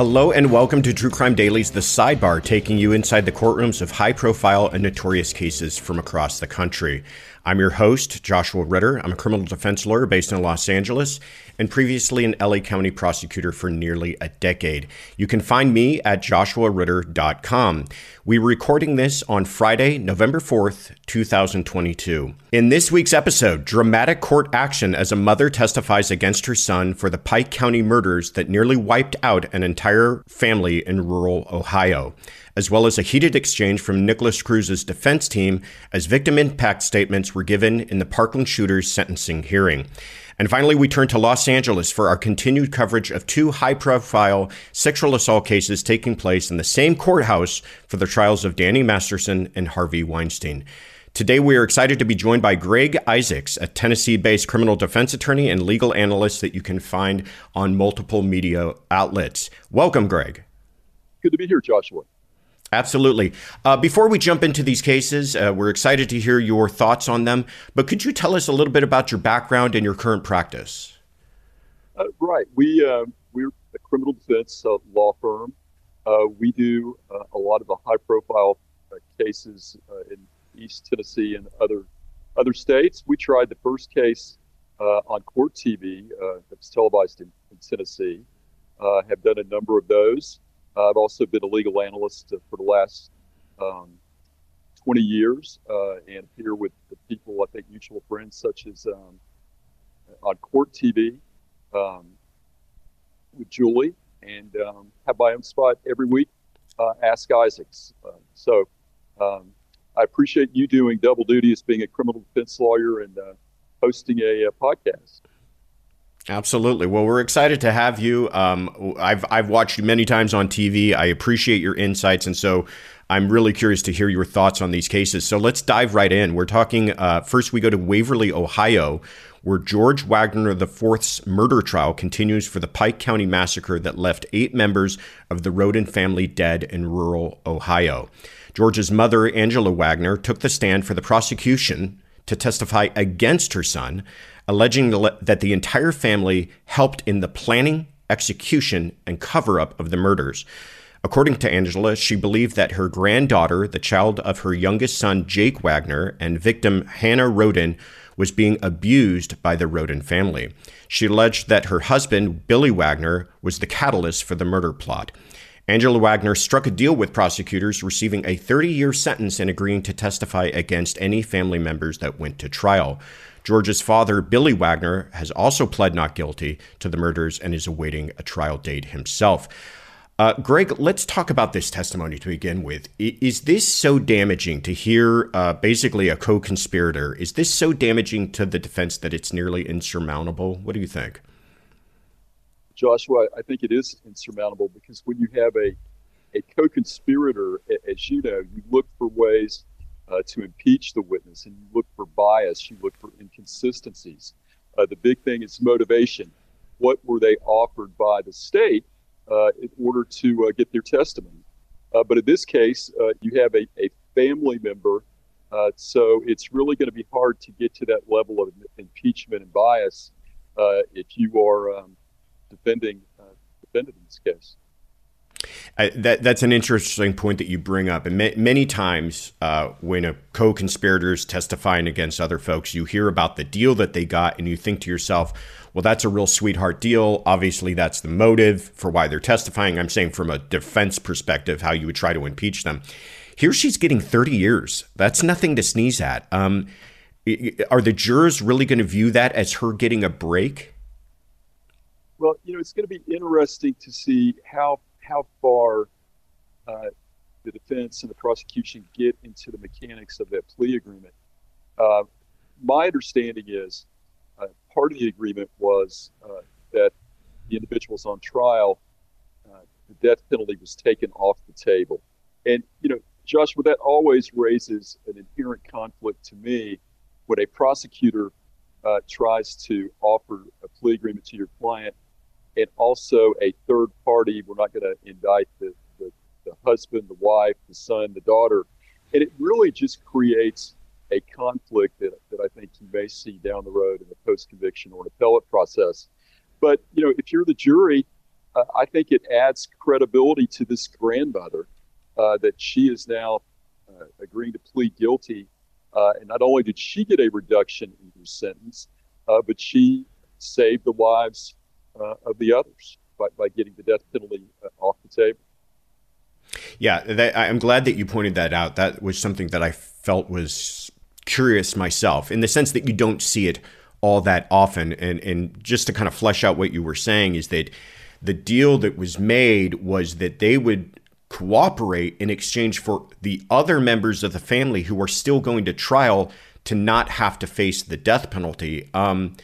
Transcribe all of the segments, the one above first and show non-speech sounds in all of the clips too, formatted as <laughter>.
Hello and welcome to True Crime Daily's The Sidebar, taking you inside the courtrooms of high profile and notorious cases from across the country. I'm your host, Joshua Ritter. I'm a criminal defense lawyer based in Los Angeles and previously an LA County prosecutor for nearly a decade. You can find me at joshuaritter.com. We're recording this on Friday, November 4th, 2022. In this week's episode, dramatic court action as a mother testifies against her son for the Pike County murders that nearly wiped out an entire family in rural Ohio as well as a heated exchange from Nikolas Cruz's defense team as victim impact statements were given in the Parkland shooter's sentencing hearing. And finally, we turn to Los Angeles for our continued coverage of two high profile sexual assault cases taking place in the same courthouse for the trials of Danny Masterson and Harvey Weinstein. Today, we are excited to be joined by Greg Isaacs, a Tennessee based criminal defense attorney and legal analyst that you can find on multiple media outlets. Welcome, Greg. Good to be here, Joshua. Absolutely. Uh, before we jump into these cases, uh, we're excited to hear your thoughts on them. But could you tell us a little bit about your background and your current practice? Uh, right. We uh, we're a criminal defense uh, law firm. Uh, we do a lot of the high-profile cases in East Tennessee and other other states. We tried the first case on court TV that was televised in, in Tennessee. have done a number of those. I've also been a legal analyst for the last um, 20 years uh, and here with the people, I think, mutual friends such as um, on Court TV um, with Julie and um, have my own spot every week, uh, Ask Isaacs. Uh, so um, I appreciate you doing double duty as being a criminal defense lawyer and uh, hosting a, a podcast. Absolutely. Well, we're excited to have you. Um, I've I've watched you many times on TV. I appreciate your insights, and so I'm really curious to hear your thoughts on these cases. So let's dive right in. We're talking uh, first. We go to Waverly, Ohio, where George Wagner IV's murder trial continues for the Pike County massacre that left eight members of the Rhoden family dead in rural Ohio. George's mother, Angela Wagner, took the stand for the prosecution to testify against her son alleging that the entire family helped in the planning, execution, and cover up of the murders. According to Angela, she believed that her granddaughter, the child of her youngest son, Jake Wagner, and victim Hanna Rhoden, was being abused by the Rhoden family. She alleged that her husband, Billy Wagner, was the catalyst for the murder plot. Angela Wagner struck a deal with prosecutors, receiving a 30 year sentence and agreeing to testify against any family members that went to trial. George's father, Billy Wagner, has also pled not guilty to the murders and is awaiting a trial date himself. Uh, Greg, let's talk about this testimony to begin with. Is this so damaging to hear uh, basically a co conspirator? Is this so damaging to the defense that it's nearly insurmountable? What do you think? Joshua, I think it is insurmountable because when you have a, a co conspirator, as you know, you look for ways uh, to impeach the witness, and you look for bias, you look for inconsistencies. Uh, the big thing is motivation. What were they offered by the state uh, in order to uh, get their testimony? Uh, but in this case, you have a, a family member, so it's really going to be hard to get to that level of impeachment and bias if you are um, defending defendant in this case. That that's an interesting point that you bring up, and ma- many times uh, when a co-conspirator is testifying against other folks, you hear about the deal that they got, and you think to yourself, "Well, that's a real sweetheart deal." Obviously, that's the motive for why they're testifying. I'm saying from a defense perspective, how you would try to impeach them. Here, she's getting 30 years. That's nothing to sneeze at. Um, are the jurors really going to view that as her getting a break? Well, you know, it's going to be interesting to see how how far uh, the defense and the prosecution get into the mechanics of that plea agreement. Uh, my understanding is uh, part of the agreement was uh, that the individuals on trial, uh, the death penalty was taken off the table. And, you know, Joshua, that always raises an inherent conflict to me when a prosecutor uh, tries to offer a plea agreement to your client and also a third party. We're not going to indict the, the, the, husband, the wife, the son, the daughter. And it really just creates a conflict that, that I think you may see down the road in the post conviction or an appellate process. But, you know, if you're the jury, uh, I think it adds credibility to this grandmother uh, that she is now uh, agreeing to plead guilty. Uh, and not only did she get a reduction in her sentence, uh, but she saved the lives uh, of the others by, by getting the death penalty uh, off the table. Yeah, that, I'm glad that you pointed that out. That was something that I felt was curious myself in the sense that you don't see it all that often. And, and just to kind of flesh out what you were saying is that the deal that was made was that they would cooperate in exchange for the other members of the family who are still going to trial to not have to face the death penalty. Um,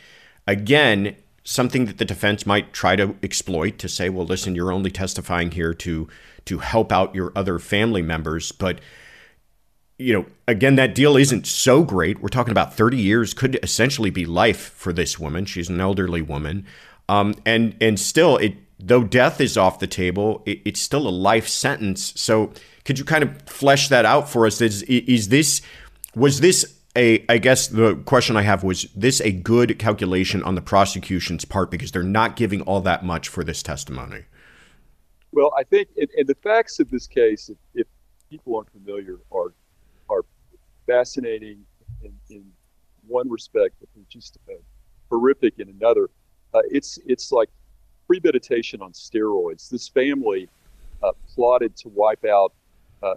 again, something that the defense might try to exploit to say, well, listen, you're only testifying here to to help out your other family members, but you know, again, that deal isn't so great. We're talking about 30 years, could essentially be life for this woman. She's an elderly woman, um, and and still, it though death is off the table, it, it's still a life sentence. So, could you kind of flesh that out for us? Is is this was this a I guess the question I have was this a good calculation on the prosecution's part because they're not giving all that much for this testimony. Well, I think in, in the facts of this case, if, if, people aren't familiar, are are fascinating in, in one respect, but just uh, horrific in another. Uh, it's it's like premeditation on steroids. This family uh, plotted to wipe out uh,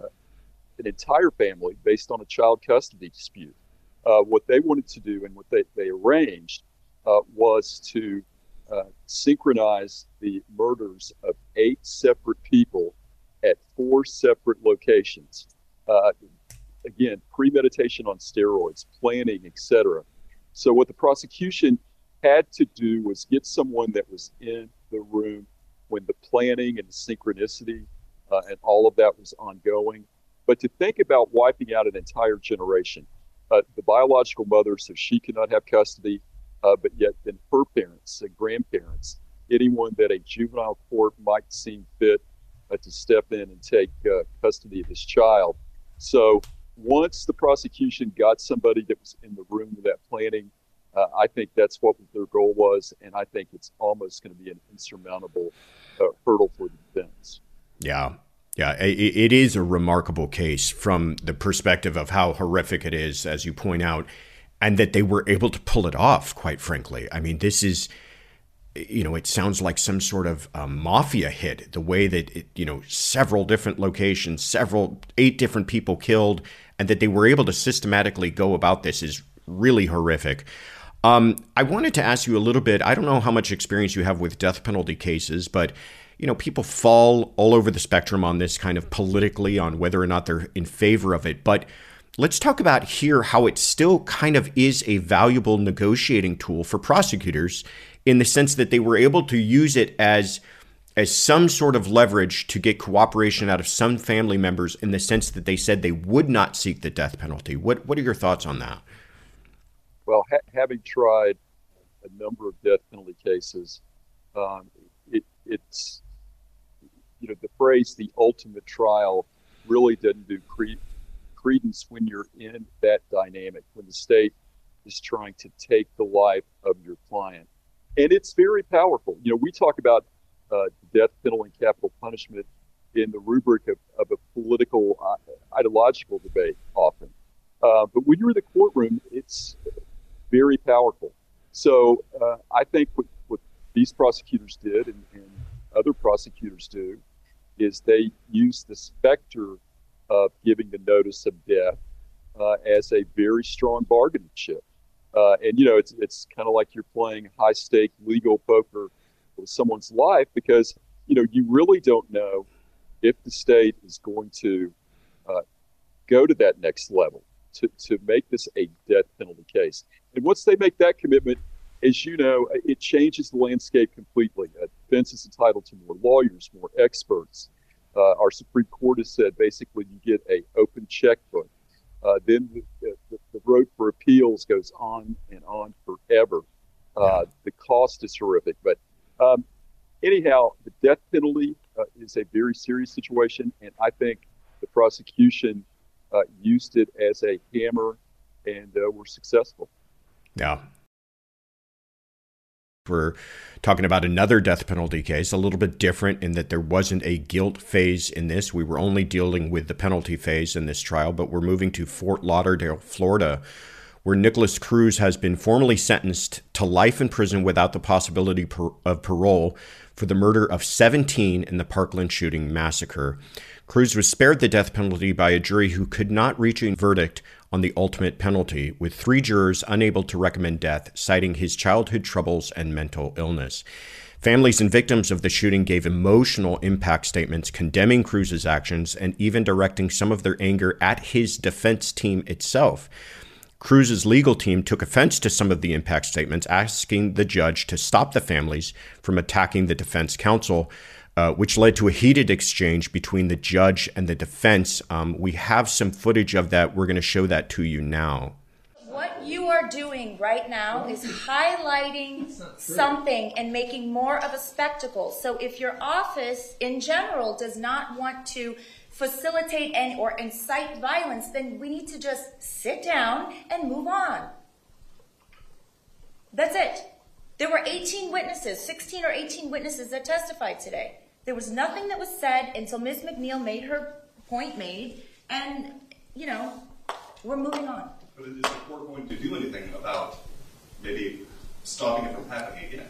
an entire family based on a child custody dispute uh, what they wanted to do and what they, they arranged uh, was to uh, synchronize the murders of eight separate people at four separate locations. Uh, again, premeditation on steroids, planning, etc. So what the prosecution had to do was get someone that was in the room when the planning and synchronicity uh, and all of that was ongoing. But to think about wiping out an entire generation, uh, the biological mother, so she cannot have custody, uh, but yet then her parents and grandparents, anyone that a juvenile court might seem fit uh, to step in and take uh, custody of this child. So once the prosecution got somebody that was in the room with that planning, uh, I think that's what their goal was, and I think it's almost going to be an insurmountable uh, hurdle for the defense. Yeah, yeah, it is a remarkable case from the perspective of how horrific it is, as you point out, and that they were able to pull it off, quite frankly. I mean, this is, you know, it sounds like some sort of mafia hit, the way that, it, you know, several different locations, several, eight different people killed, and that they were able to systematically go about this is really horrific. Um, I wanted to ask you a little bit. I don't know how much experience you have with death penalty cases, but you know, people fall all over the spectrum on this kind of politically on whether or not they're in favor of it. But let's talk about here how it still kind of is a valuable negotiating tool for prosecutors in the sense that they were able to use it as as some sort of leverage to get cooperation out of some family members in the sense that they said they would not seek the death penalty. What what are your thoughts on that? Well, ha- having tried a number of death penalty cases, um, it, it's you know, the phrase "the ultimate trial" really doesn't do cre- credence when you're in that dynamic, when the state is trying to take the life of your client, and it's very powerful. You know, we talk about uh, death penalty and capital punishment in the rubric of, of a political, uh, ideological debate often. Uh, but when you're in the courtroom, it's very powerful. So uh, I think what, what, these prosecutors did and, and, other prosecutors do is they use the specter of giving the notice of death uh, as a very strong bargaining chip. Uh, and you know, it's it's kind of like you're playing high stake legal poker with someone's life because you know you really don't know if the state is going to uh, go to that next level to, to make this a death penalty case. And once they make that commitment, as you know, it changes the landscape completely. Uh, defense is entitled to more lawyers, more experts. Uh, our Supreme Court has said basically you get a open checkbook. Uh, then the, the, the, road for appeals goes on and on forever. Uh, the cost is horrific. But um, anyhow, the death penalty uh, is a very serious situation, and I think the prosecution uh, used it as a hammer and uh, were successful. Yeah. We're talking about another death penalty case, a little bit different in that there wasn't a guilt phase in this. We were only dealing with the penalty phase in this trial, but we're moving to Fort Lauderdale, Florida, where Nikolas Cruz has been formally sentenced to life in prison without the possibility of parole for the murder of 17 in the Parkland shooting massacre. Cruz was spared the death penalty by a jury who could not reach a verdict on the ultimate penalty, with three jurors unable to recommend death, citing his childhood troubles and mental illness. Families and victims of the shooting gave emotional impact statements condemning Cruz's actions and even directing some of their anger at his defense team itself. Cruz's legal team took offense to some of the impact statements, asking the judge to stop the families from attacking the defense counsel uh, which led to a heated exchange between the judge and the defense. Um, we have some footage of that. We're going to show that to you now. What you are doing right now is highlighting something and making more of a spectacle. So if your office in general does not want to facilitate and or incite violence, then we need to just sit down and move on. That's it. There were 18 witnesses, 16 or 18 witnesses that testified today. There was nothing that was said until Ms. McNeill made her point made, and, you know, we're moving on. But is the court going to do anything about maybe stopping it from happening again?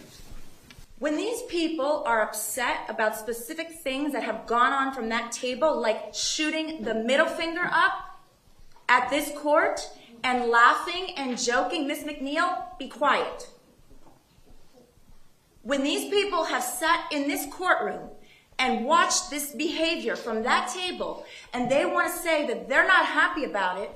When these people are upset about specific things that have gone on from that table, like shooting the middle finger up at this court and laughing and joking, Miss McNeill, be quiet. When these people have sat in this courtroom and watched this behavior from that table and they want to say that they're not happy about it,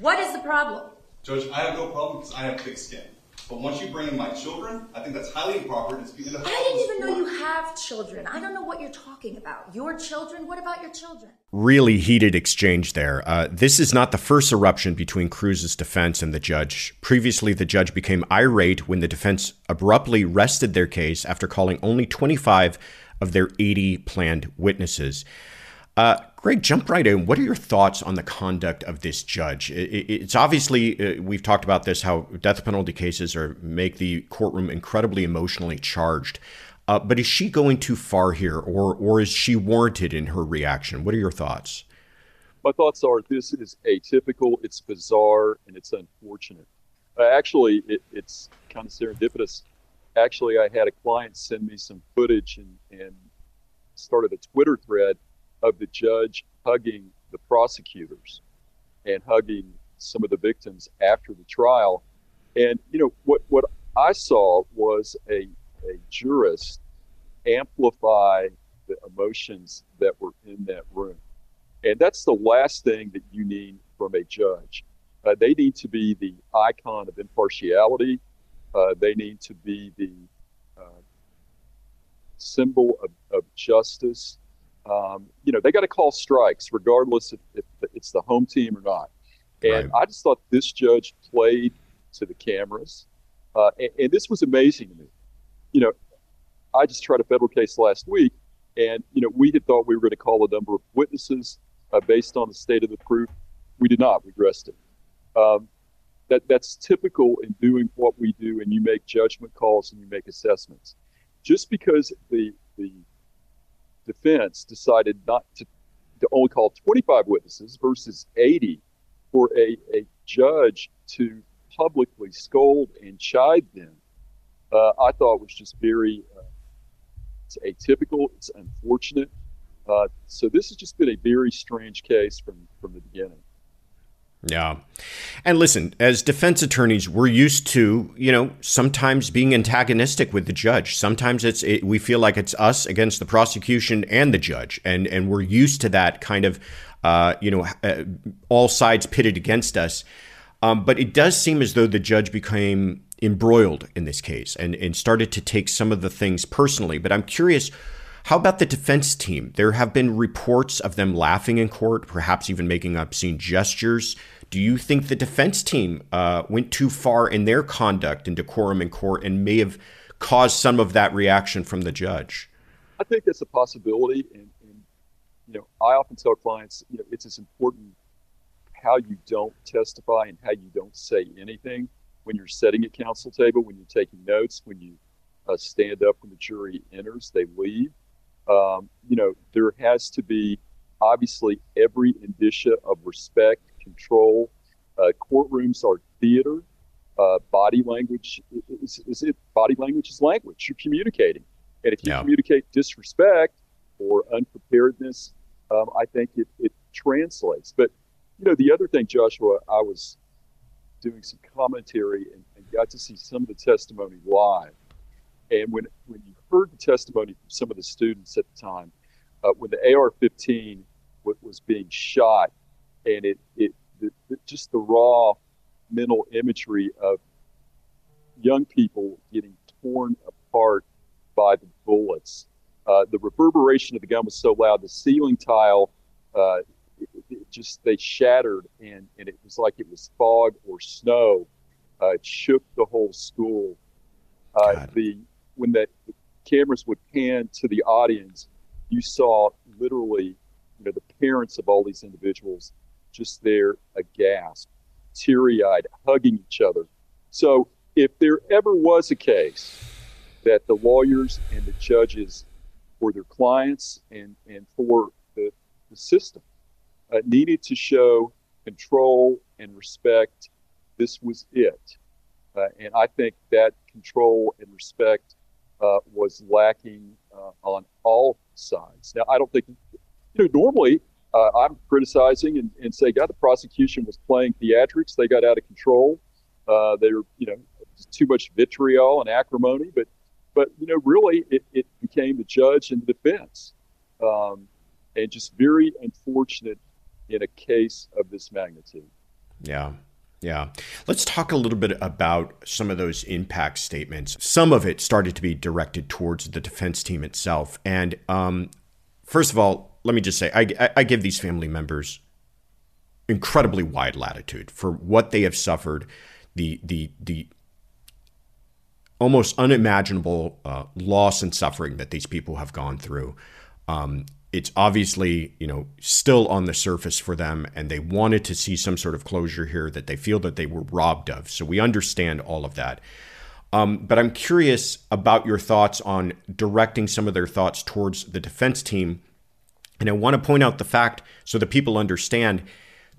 what is the problem? Judge, I have no problem because I have thick skin. But once you bring in my children, I think that's highly improper. It's I didn't even know you have children. I don't know what you're talking about. Your children? What about your children? Really heated exchange there. Uh, this is not the first eruption between Cruz's defense and the judge. Previously, the judge became irate when the defense abruptly rested their case after calling only 25 of their 80 planned witnesses. Uh, Greg, jump right in. What are your thoughts on the conduct of this judge? It's obviously uh, we've talked about this how death penalty cases are make the courtroom incredibly emotionally charged. Uh, but is she going too far here, or or is she warranted in her reaction? What are your thoughts? My thoughts are this is atypical, it's bizarre, and it's unfortunate. Uh, actually, it, it's kind of serendipitous. Actually, I had a client send me some footage and, and started a Twitter thread of the judge hugging the prosecutors and hugging some of the victims after the trial. And you know what what I saw was a a jurist amplify the emotions that were in that room. And that's the last thing that you need from a judge. Uh, they need to be the icon of impartiality. Uh, they need to be the uh, symbol of, of justice um, you know, they got to call strikes regardless if, if, it's the home team or not. And right. I just thought this judge played to the cameras. Uh, and, and, this was amazing to me. You know, I just tried a federal case last week, and, you know, we had thought we were going to call a number of witnesses uh, based on the state of the proof. We did not. We dressed it. Um, that, that's typical in doing what we do, and you make judgment calls and you make assessments. Just because the, the defense decided not to, to only call 25 witnesses versus 80 for a, a judge to publicly scold and chide them, uh, I thought was just very uh, it's atypical. It's unfortunate. Uh, so this has just been a very strange case from from the beginning. Yeah. And listen, as defense attorneys, we're used to, you know, sometimes being antagonistic with the judge. Sometimes it's it, we feel like it's us against the prosecution and the judge, and and we're used to that kind of, uh, you know, uh, all sides pitted against us. Um, but it does seem as though the judge became embroiled in this case and and started to take some of the things personally. But I'm curious how about the defense team? There have been reports of them laughing in court, perhaps even making obscene gestures. Do you think the defense team uh, went too far in their conduct and decorum in court and may have caused some of that reaction from the judge? I think that's a possibility. And, and you know, I often tell clients, you know, it's as important how you don't testify and how you don't say anything when you're sitting at counsel table, when you're taking notes, when you uh, stand up when the jury enters, they leave um, you know, there has to be obviously every indicia of respect, control. Uh, courtrooms are theater. Uh, body language is, is, it body language is language. You're communicating, and if you yeah. communicate disrespect or unpreparedness, um, I think it, it translates. But you know, the other thing, Joshua, I was doing some commentary and, and got to see some of the testimony live. And when when you heard the testimony from some of the students at the time, uh, when the AR-15 w- was being shot, and it it the, the, just the raw mental imagery of young people getting torn apart by the bullets. Uh, the reverberation of the gun was so loud, the ceiling tile uh, it, it just they shattered, and and it was like it was fog or snow. Uh, it shook the whole school. Uh, the when the cameras would pan to the audience, you saw literally, you know, the parents of all these individuals just there aghast, teary-eyed, hugging each other. So if there ever was a case that the lawyers and the judges for their clients and, and for the, the system uh, needed to show control and respect, this was it. Uh, and I think that control and respect uh, was lacking uh, on all sides. Now, I don't think, you know, normally uh, I'm criticizing and, and say, God, the prosecution was playing theatrics. They got out of control. Uh, they were, you know, too much vitriol and acrimony. But, but you know, really, it, it became the judge and the defense. Um, and just very unfortunate in a case of this magnitude. Yeah. Yeah. Let's talk a little bit about some of those impact statements. Some of it started to be directed towards the defense team itself. And um, first of all, let me just say I, I give these family members incredibly wide latitude for what they have suffered, the, the, the almost unimaginable uh, loss and suffering that these people have gone through. Um, it's obviously you know still on the surface for them and they wanted to see some sort of closure here that they feel that they were robbed of so we understand all of that um, but i'm curious about your thoughts on directing some of their thoughts towards the defense team and i want to point out the fact so that people understand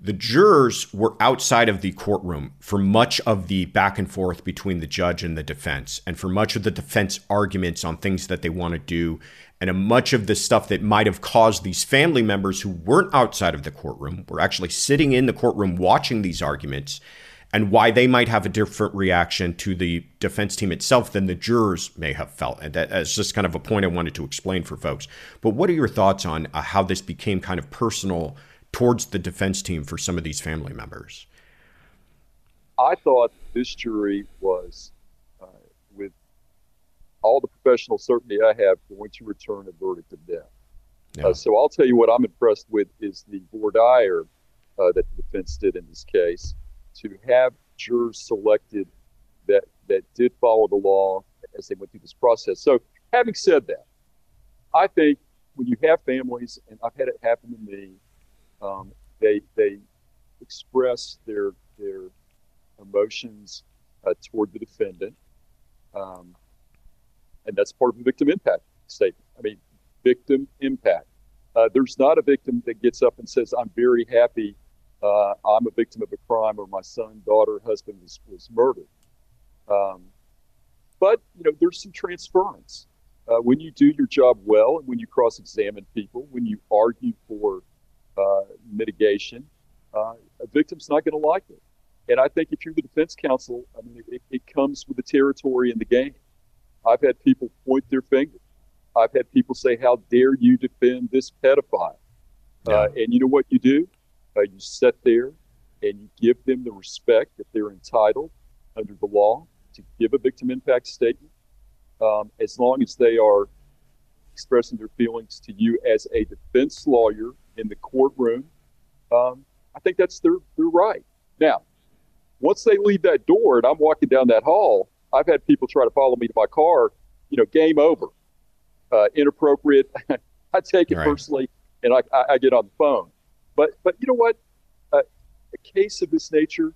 the jurors were outside of the courtroom for much of the back and forth between the judge and the defense, and for much of the defense arguments on things that they want to do and much of the stuff that might have caused these family members who weren't outside of the courtroom were actually sitting in the courtroom watching these arguments and why they might have a different reaction to the defense team itself than the jurors may have felt. And that's just kind of a point I wanted to explain for folks. But what are your thoughts on uh, how this became kind of personal towards the defense team for some of these family members? I thought this jury was with all the professional certainty I have going to return a verdict of death. Yeah. Uh, so I'll tell you what I'm impressed with is the voir dire uh, that the defense did in this case to have jurors selected that that did follow the law as they went through this process. So having said that, I think when you have families, and I've had it happen to me, um, they they express their their emotions uh, toward the defendant. Um, and that's part of the victim impact statement. I mean, victim impact. Uh, there's not a victim that gets up and says, I'm very happy uh, I'm a victim of a crime or my son, daughter, husband was, was murdered. Um, but, you know, there's some transference. Uh, when you do your job well and when you cross examine people, when you argue for uh, mitigation, uh, a victim's not going to like it. And I think if you're the defense counsel, I mean, it, it comes with the territory in the game. I've had people point their finger. I've had people say, How dare you defend this pedophile? Yeah. Uh, and you know what you do? Uh, you sit there and you give them the respect that they're entitled under the law to give a victim impact statement, um, as long as they are expressing their feelings to you as a defense lawyer in the courtroom. Um, I think that's their, their right. Now, once they leave that door and I'm walking down that hall, I've had people try to follow me to my car, you know, game over, uh, inappropriate. <laughs> I take it right. personally and I, I, I, get on the phone. But, but you know what? Uh, a case of this nature,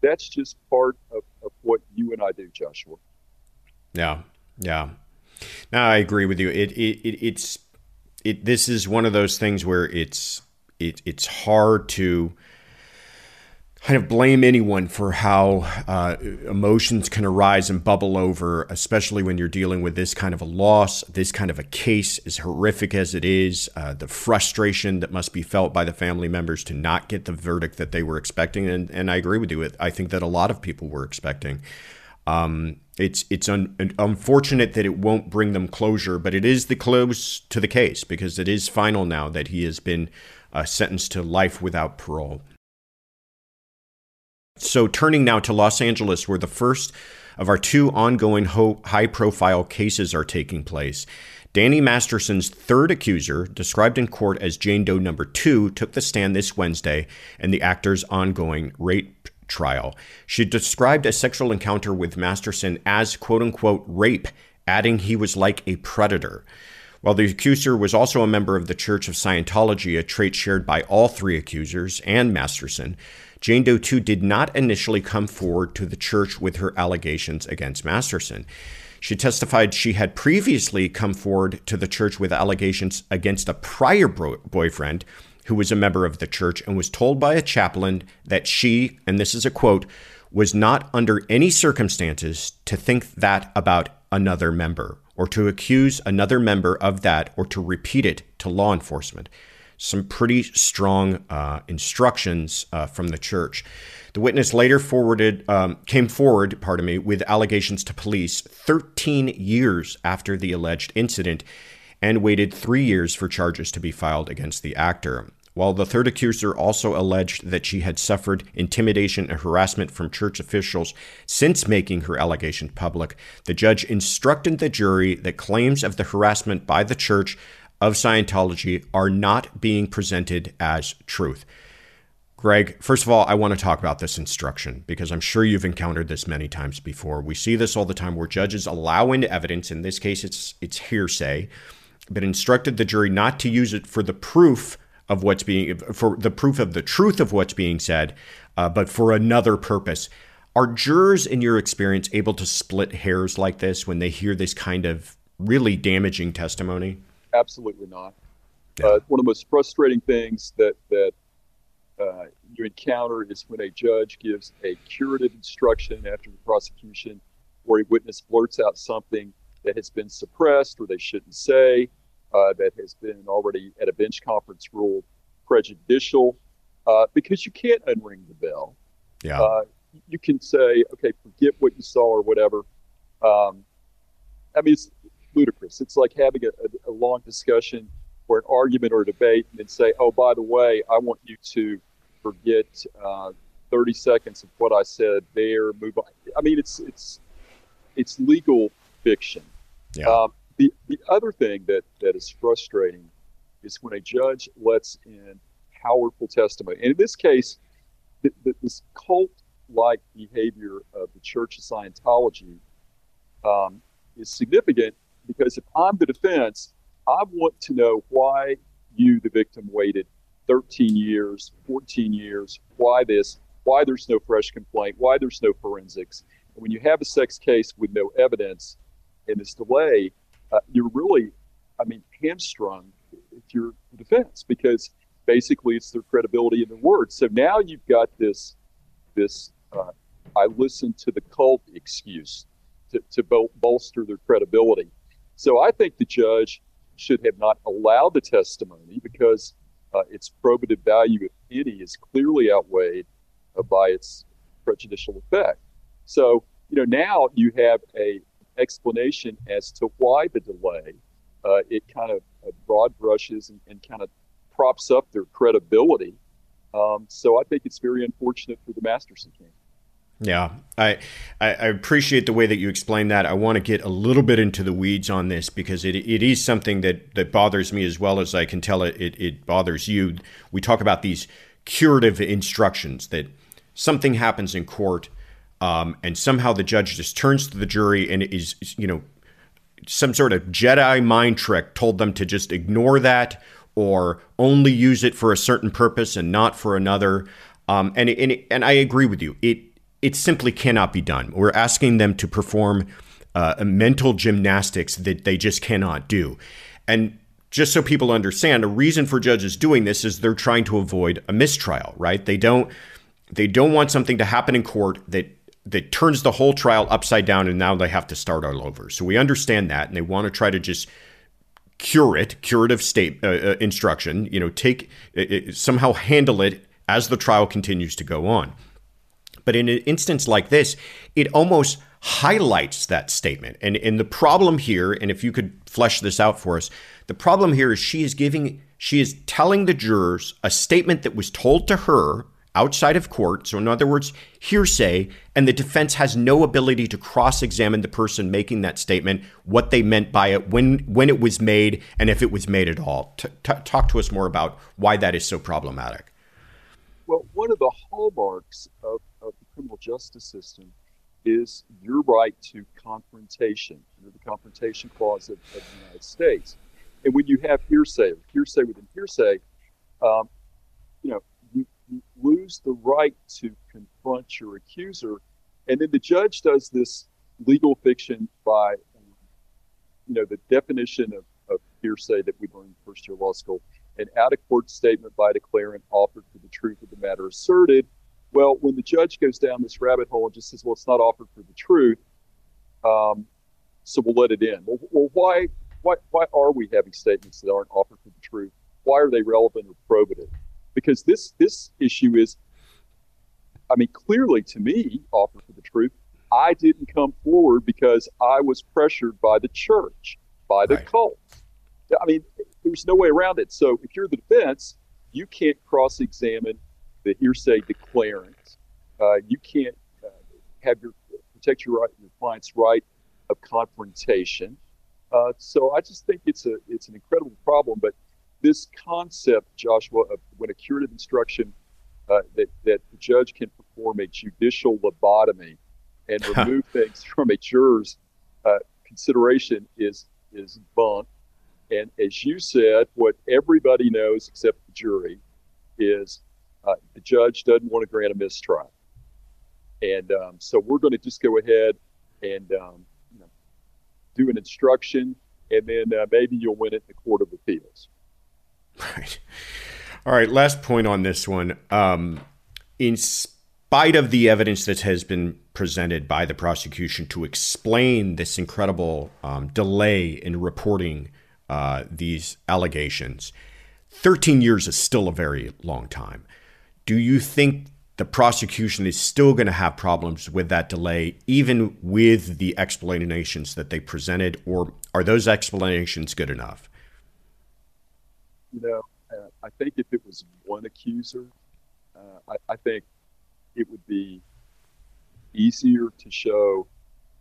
that's just part of, of what you and I do, Joshua. Yeah. Yeah. No, I agree with you. It, it, it it's, it, this is one of those things where it's, it, it's hard to, kind of blame anyone for how uh, emotions can arise and bubble over, especially when you're dealing with this kind of a loss, this kind of a case, as horrific as it is, uh, the frustration that must be felt by the family members to not get the verdict that they were expecting. And, and I agree with you. I think that a lot of people were expecting. Um, it's it's un, unfortunate that it won't bring them closure, but it is the close to the case because it is final now that he has been uh, sentenced to life without parole. So, turning now to Los Angeles, where the first of our two ongoing ho- high profile cases are taking place. Danny Masterson's third accuser, described in court as Jane Doe number two, took the stand this Wednesday in the actor's ongoing rape trial. She described a sexual encounter with Masterson as quote unquote rape, adding he was like a predator. While the accuser was also a member of the Church of Scientology, a trait shared by all three accusers and Masterson, Jane Doe 2 did not initially come forward to the church with her allegations against Masterson. She testified she had previously come forward to the church with allegations against a prior bro- boyfriend who was a member of the church and was told by a chaplain that she, and this is a quote, was not under any circumstances to think that about another member or to accuse another member of that or to repeat it to law enforcement some pretty strong uh, instructions uh, from the church. The witness later forwarded um, came forward, pardon me, with allegations to police 13 years after the alleged incident, and waited three years for charges to be filed against the actor. While the third accuser also alleged that she had suffered intimidation and harassment from church officials since making her allegation public, the judge instructed the jury that claims of the harassment by the church of Scientology are not being presented as truth. Greg, first of all, I want to talk about this instruction because I'm sure you've encountered this many times before. We see this all the time where judges allow into evidence, in this case it's it's hearsay, but instructed the jury not to use it for the proof of what's being for the proof of the truth of what's being said, uh, but for another purpose. Are jurors, in your experience, able to split hairs like this when they hear this kind of really damaging testimony? Absolutely not. Yeah. Uh, one of the most frustrating things that that uh, you encounter is when a judge gives a curative instruction after the prosecution, or a witness blurts out something that has been suppressed or they shouldn't say, uh, that has been already at a bench conference ruled prejudicial, uh, because you can't unring the bell. Yeah. Uh, you can say, okay, forget what you saw or whatever. Um, I mean, it's ludicrous. It's like having a, a, a long discussion or an argument or a debate and then say, oh, by the way, I want you to forget uh, 30 seconds of what I said there, move on. I mean, it's, it's, it's legal fiction. Yeah. Um, the, the other thing that, that is frustrating is when a judge lets in powerful testimony. And in this case, the, the, this cult like behavior of the Church of Scientology um, is significant because if I'm the defense, I want to know why you, the victim, waited 13 years, 14 years, why this, why there's no fresh complaint, why there's no forensics. And when you have a sex case with no evidence and this delay, uh, you're really I mean, hamstrung if you're the defense because basically it's their credibility in the word. So now you've got this this uh, I listened to the cult excuse to, to bol- bolster their credibility. So I think the judge should have not allowed the testimony because uh, its probative value, if any, is clearly outweighed uh, by its prejudicial effect. So you know now you have a explanation as to why the delay. Uh, it kind of uh, broad brushes and, and kind of props up their credibility. Um, so I think it's very unfortunate for the Masterson camp. Yeah, I, I appreciate the way that you explain that. I want to get a little bit into the weeds on this because it, it is something that, that bothers me as well as I can tell it, it, it bothers you. We talk about these curative instructions that something happens in court um, and somehow the judge just turns to the jury and is, you know, some sort of Jedi mind trick told them to just ignore that or only use it for a certain purpose and not for another. Um, and and and I agree with you. It it simply cannot be done. We're asking them to perform uh, mental gymnastics that they just cannot do. And just so people understand, a reason for judges doing this is they're trying to avoid a mistrial, right? They don't they don't want something to happen in court that that turns the whole trial upside down and now they have to start all over. So we understand that and they want to try to just cure it, curative state uh, uh, instruction, you know, take uh, somehow handle it as the trial continues to go on. But in an instance like this, it almost highlights that statement. And and the problem here, and if you could flesh this out for us, the problem here is she is giving she is telling the jurors a statement that was told to her outside of court. So, in other words, hearsay, and the defense has no ability to cross examine the person making that statement, what they meant by it, when, when it was made, and if it was made at all. T- t- talk to us more about why that is so problematic. Well, one of the hallmarks of, criminal justice system is your right to confrontation under the Confrontation Clause of, of the United States. And when you have hearsay, hearsay within hearsay, um, you know, you lose the right to confront your accuser. And then the judge does this legal fiction by, um, you know, the definition of, of hearsay that we learned in first year law school an out of court statement by declarant offered for the truth of the matter asserted. Well, when the judge goes down this rabbit hole and just says, well, it's not offered for the truth, um, so we'll let it in. Well, well, why, why, why are we having statements that aren't offered for the truth? Why are they relevant or probative? because this this issue is, I mean, clearly to me, offered for the truth. I didn't come forward because I was pressured by the church, by the right. cult. I mean, there's no way around it. So if you're the defense, you can't cross-examine the hearsay declarant. Uh, you can't uh, have your protect your right, your client's right of confrontation. Uh, so I just think it's a it's an incredible problem. But this concept, Joshua, of when a curative instruction uh, that, that the judge can perform a judicial lobotomy and <laughs> remove things from a juror's uh, consideration is is bunk. And as you said, what everybody knows except the jury is uh, the judge doesn't want to grant a mistrial. And um, so we're going to just go ahead and um, you know, do an instruction, and then uh, maybe you'll win it in the Court of Appeals. Right. All right. Last point on this one. Um, in spite of the evidence that has been presented by the prosecution to explain this incredible um, delay in reporting uh, these allegations, 13 years is still a very long time. Do you think the prosecution is still going to have problems with that delay, even with the explanations that they presented, or are those explanations good enough? you know, uh, I think if it was one accuser, uh, I, I, think it would be easier to show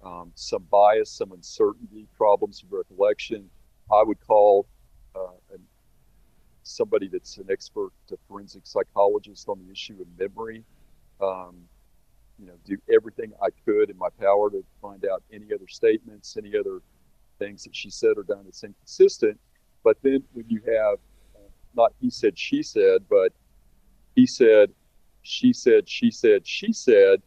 um, some bias, some uncertainty, problems of recollection. I would call uh, an, somebody that's an expert, a forensic psychologist on the issue of memory. Um, you know, do everything I could in my power to find out any other statements, any other things that she said or done that's inconsistent. But then when you have not he said, she said, but he said, she said, she said, she said.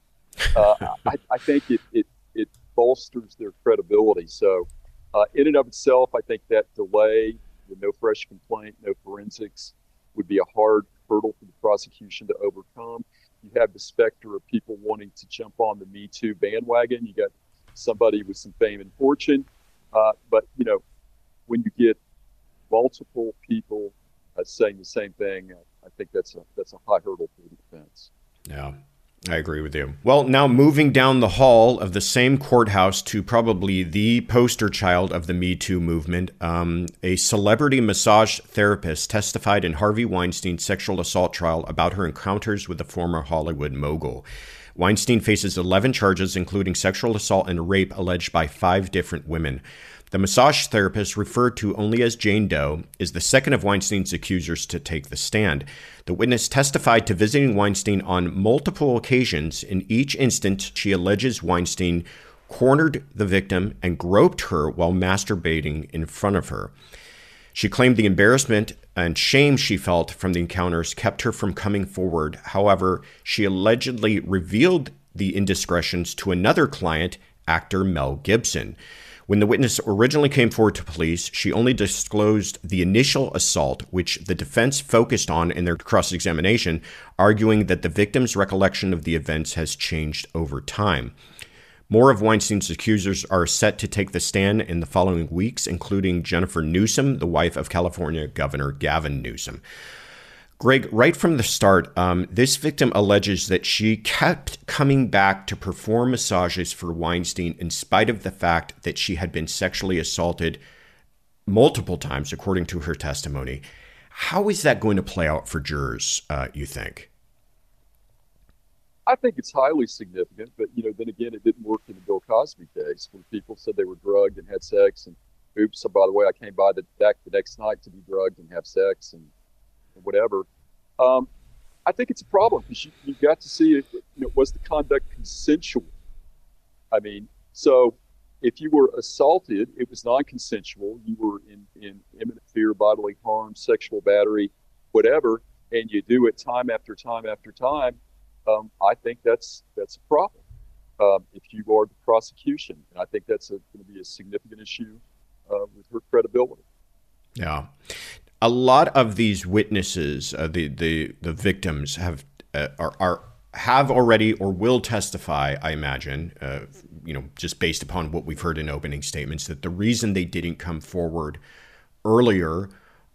Uh, I, I, think it, it, it bolsters their credibility. So Uh, in and of itself, I think that delay, with no fresh complaint, no forensics, would be a hard hurdle for the prosecution to overcome. You have the specter of people wanting to jump on the Me Too bandwagon. You got somebody with some fame and fortune, uh, but you know, when you get multiple people uh, saying the same thing, I think that's a that's a high hurdle for the defense. Yeah. I agree with you. Well, now moving down the hall of the same courthouse to probably the poster child of the Me Too movement, um, a celebrity massage therapist testified in Harvey Weinstein's sexual assault trial about her encounters with the former Hollywood mogul. Weinstein faces 11 charges, including sexual assault and rape alleged by five different women. The massage therapist, referred to only as Jane Doe, is the second of Weinstein's accusers to take the stand. The witness testified to visiting Weinstein on multiple occasions. In each instance, she alleges Weinstein cornered the victim and groped her while masturbating in front of her. She claimed the embarrassment and shame she felt from the encounters kept her from coming forward. However, she allegedly revealed the indiscretions to another client, actor Mel Gibson. When the witness originally came forward to police, she only disclosed the initial assault, which the defense focused on in their cross examination, arguing that the victim's recollection of the events has changed over time. More of Weinstein's accusers are set to take the stand in the following weeks, including Jennifer Newsom, the wife of California Governor Gavin Newsom. Greg, right from the start, um, this victim alleges that she kept coming back to perform massages for Weinstein in spite of the fact that she had been sexually assaulted multiple times, according to her testimony. How is that going to play out for jurors, uh, you think? I think it's highly significant, but you know, then again, it didn't work in the Bill Cosby case when people said they were drugged and had sex, and oops, so by the way, I came by the deck the next night to be drugged and have sex, and whatever. Um, I think it's a problem because you, you got to see it. You know, was the conduct consensual? I mean, so if you were assaulted, it was non-consensual. You were in, in imminent fear, bodily harm, sexual battery, whatever, and you do it time after time after time. Um, I think that's that's a problem. Um, if you are the prosecution, and I think that's going to be a significant issue uh, with her credibility. Yeah a lot of these witnesses, uh, the the the victims, have uh, are, are have already or will testify. I imagine, uh, you know, just based upon what we've heard in opening statements, that the reason they didn't come forward earlier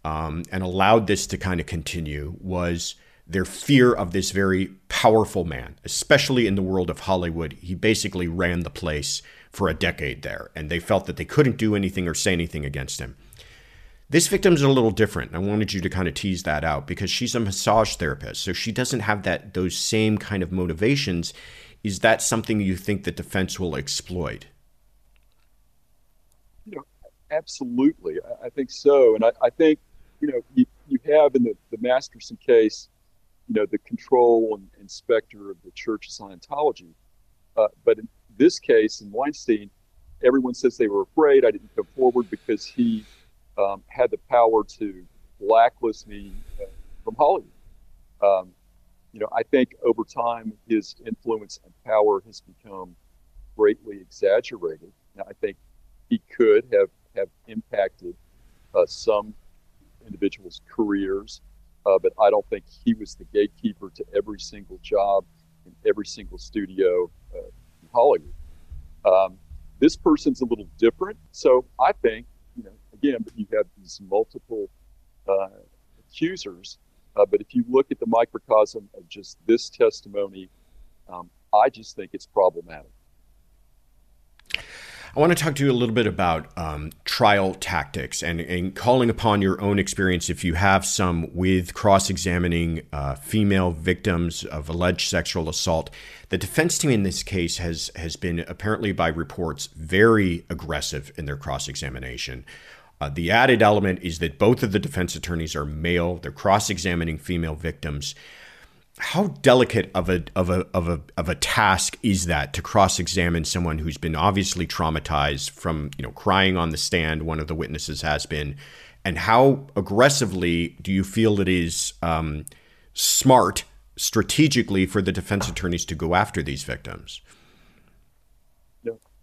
um, and allowed this to kind of continue was their fear of this very powerful man, especially in the world of Hollywood. He basically ran the place for a decade there, and they felt that they couldn't do anything or say anything against him. This victim's a little different. I wanted you to kind of tease that out because she's a massage therapist, so she doesn't have that those same kind of motivations. Is that something you think the defense will exploit? You know, absolutely. I, think so, and I, I, think you know you, you have in the, the Masterson case, you know, the control and inspector of the Church of Scientology, uh, but in this case in Weinstein, everyone says they were afraid. I didn't come forward because he um, had the power to blacklist me uh, from Hollywood. Um, you know, I think over time his influence and power has become greatly exaggerated. Now, I think he could have have impacted uh, some individuals' careers, uh, but I don't think he was the gatekeeper to every single job in every single studio uh, in Hollywood. Um, this person's a little different, so I think again, but you have these multiple uh, accusers. Uh, but if you look at the microcosm of just this testimony, um, I just think it's problematic. I want to talk to you a little bit about um, trial tactics and, and, calling upon your own experience, if you have some, with cross examining uh, female victims of alleged sexual assault. The defense team in this case has, has been, apparently by reports, very aggressive in their cross examination. Uh, the added element is that both of the defense attorneys are male. They're cross-examining female victims. How delicate of a of a of a of a task is that to cross-examine someone who's been obviously traumatized from you know crying on the stand? One of the witnesses has been, and how aggressively do you feel it is um, smart strategically for the defense attorneys to go after these victims?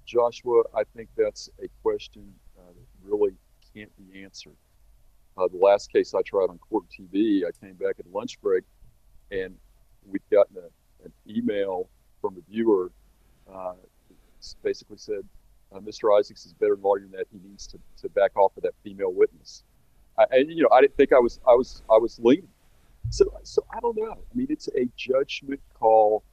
Joshua, I think that's a question that really can't be answered. Uh, the last case I tried on court TV, I came back at lunch break, and we'd gotten a, an email from the viewer, uh, basically said, uh, Mr. Isaacs is better lawyer than that. He needs to, to back off of that female witness. I, and you know, I didn't think I was I was I was leaning. So so I don't know. I mean, it's a judgment call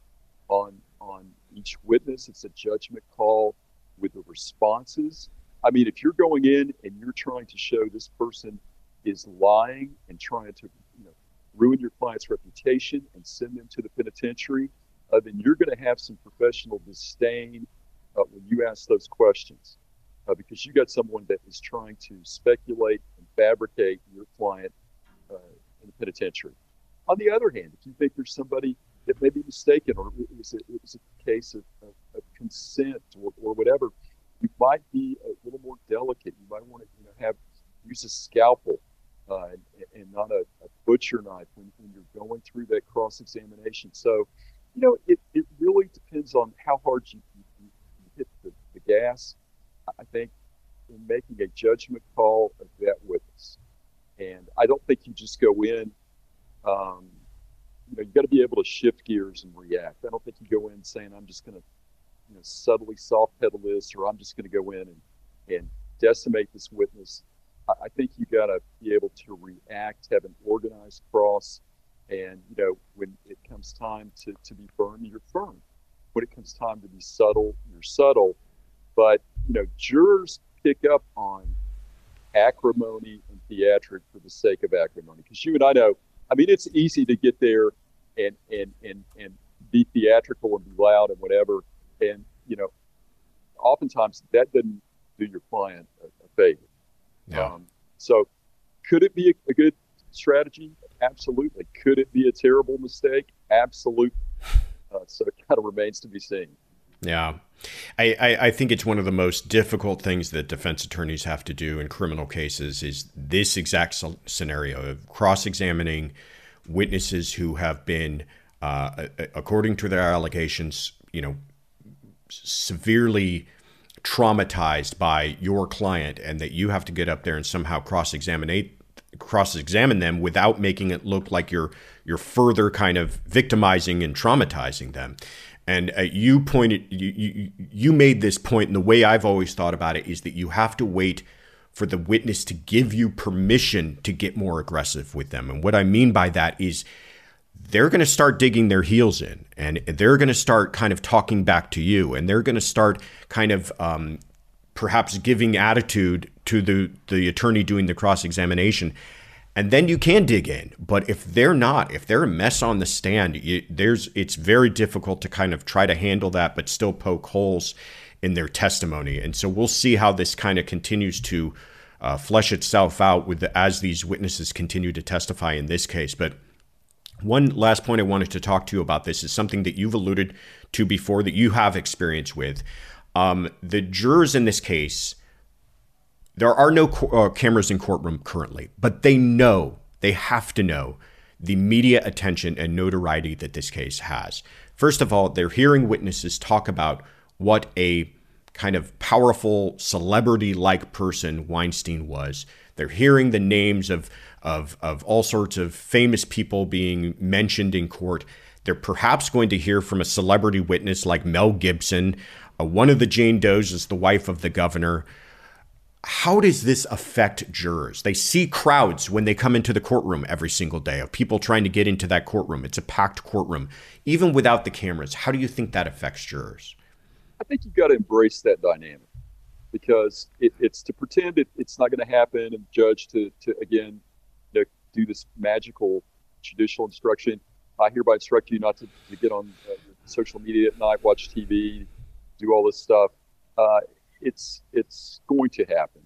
on on each witness. It's a judgment call with the responses. I mean, if you're going in and you're trying to show this person is lying and trying to you know, ruin your client's reputation and send them to the penitentiary, uh, then you're going to have some professional disdain uh, when you ask those questions uh, because you got someone that is trying to speculate and fabricate your client uh, in the penitentiary. On the other hand, if you think there's somebody that may be mistaken or it was a, it was a case of, of, of consent or, or whatever, you might be a little more delicate. You might want to you know, have use a scalpel uh, and, and, not a, a, butcher knife when, when you're going through that cross examination. So, you know, it, it really depends on how hard you, you, you hit the, the gas I think, in making a judgment call of that witness. And I don't think you just go in, um, you know, you got to be able to shift gears and react. I don't think you go in saying, I'm just going to, you know, subtly soft pedal this, or I'm just going to go in and, and decimate this witness. I, I think you got to be able to react, have an organized cross. And, you know, when it comes time to, to be firm, you're firm. When it comes time to be subtle, you're subtle. But you know, jurors pick up on acrimony and theatric for the sake of acrimony. Because you and I know, I mean, it's easy to get there and and and and be theatrical and be loud and whatever. And you know, oftentimes that doesn't do your client a, a favor. Yeah. Um, so, could it be a, a good strategy? Absolutely. Could it be a terrible mistake? Absolutely. Uh, so it kind of remains to be seen. Yeah. I, I, I, think it's one of the most difficult things that defense attorneys have to do in criminal cases is this exact scenario of cross-examining witnesses who have been, uh, according to their allegations, you know, severely traumatized by your client, and that you have to get up there and somehow cross-examine cross-examine them without making it look like you're you're further kind of victimizing and traumatizing them. And uh, you pointed, you, you, you made this point, and the way I've always thought about it is that you have to wait for the witness to give you permission to get more aggressive with them. And what I mean by that is they're going to start digging their heels in and they're going to start kind of talking back to you and they're going to start kind of um, perhaps giving attitude to the, the attorney doing the cross examination and then you can dig in. But if they're not, if they're a mess on the stand, you, there's it's very difficult to kind of try to handle that, but still poke holes in their testimony. And so we'll see how this kind of continues to uh, flesh itself out with the, as these witnesses continue to testify in this case. But one last point I wanted to talk to you about this is something that you've alluded to before that you have experience with. Um, the jurors in this case there are no uh, cameras in courtroom currently, but they know, they have to know the media attention and notoriety that this case has. First of all, they're hearing witnesses talk about what a kind of powerful celebrity like person Weinstein was. They're hearing the names of, of, of all sorts of famous people being mentioned in court. They're perhaps going to hear from a celebrity witness like Mel Gibson. Uh, one of the Jane Does is the wife of the governor how does this affect jurors? They see crowds when they come into the courtroom every single day of people trying to get into that courtroom. It's a packed courtroom, even without the cameras. How do you think that affects jurors? I think you've got to embrace that dynamic because it, it's to pretend it, it's not going to happen and judge to, to again, do this magical judicial instruction. I hereby instruct you not to, to get on uh, social media at night, watch TV, do all this stuff. Uh, it's it's going to happen.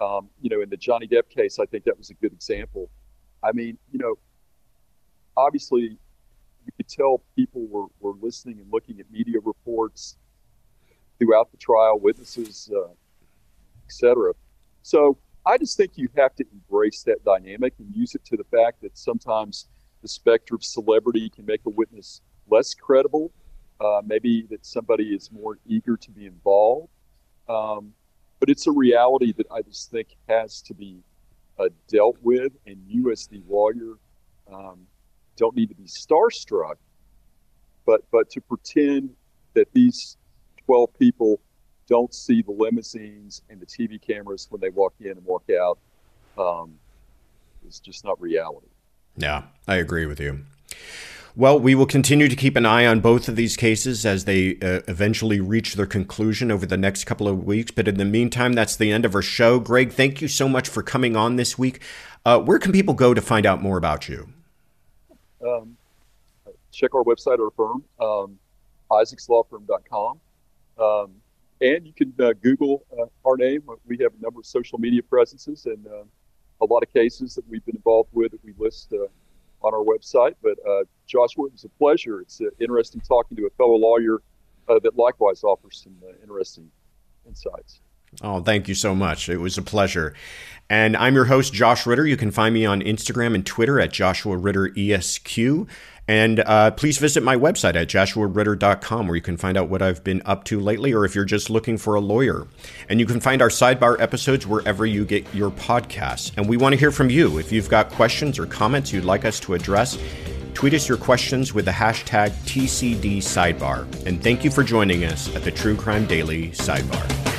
Um, you know, in the Johnny Depp case, I think that was a good example. I mean, you know, obviously, you could tell people were, were listening and looking at media reports throughout the trial, witnesses, uh, etc. So I just think you have to embrace that dynamic and use it to the fact that sometimes the specter of celebrity can make a witness less credible. Uh, maybe that somebody is more eager to be involved. Um, but it's a reality that I just think has to be uh, dealt with. And you, as the lawyer, um, don't need to be starstruck, but but to pretend that these 12 people don't see the limousines and the TV cameras when they walk in and walk out um, is just not reality. Yeah, I agree with you. Well, we will continue to keep an eye on both of these cases as they uh, eventually reach their conclusion over the next couple of weeks. But in the meantime, that's the end of our show. Greg, thank you so much for coming on this week. Uh, where can people go to find out more about you? Um, check our website, our firm, um, isaacslawfirm.com. Um, and you can uh, Google uh, our name. We have a number of social media presences and uh, a lot of cases that we've been involved with that we list uh, on our website. But uh, Joshua, it was a pleasure. It's interesting talking to a fellow lawyer that likewise offers some interesting insights. Oh, thank you so much. It was a pleasure. And I'm your host, Josh Ritter. You can find me on Instagram and Twitter at Joshua Ritter ESQ. And uh, please visit my website at joshuaritter.com where you can find out what I've been up to lately or if you're just looking for a lawyer. And you can find our sidebar episodes wherever you get your podcasts. And we want to hear from you. If you've got questions or comments you'd like us to address, tweet us your questions with the hashtag TCD Sidebar. And thank you for joining us at the True Crime Daily Sidebar.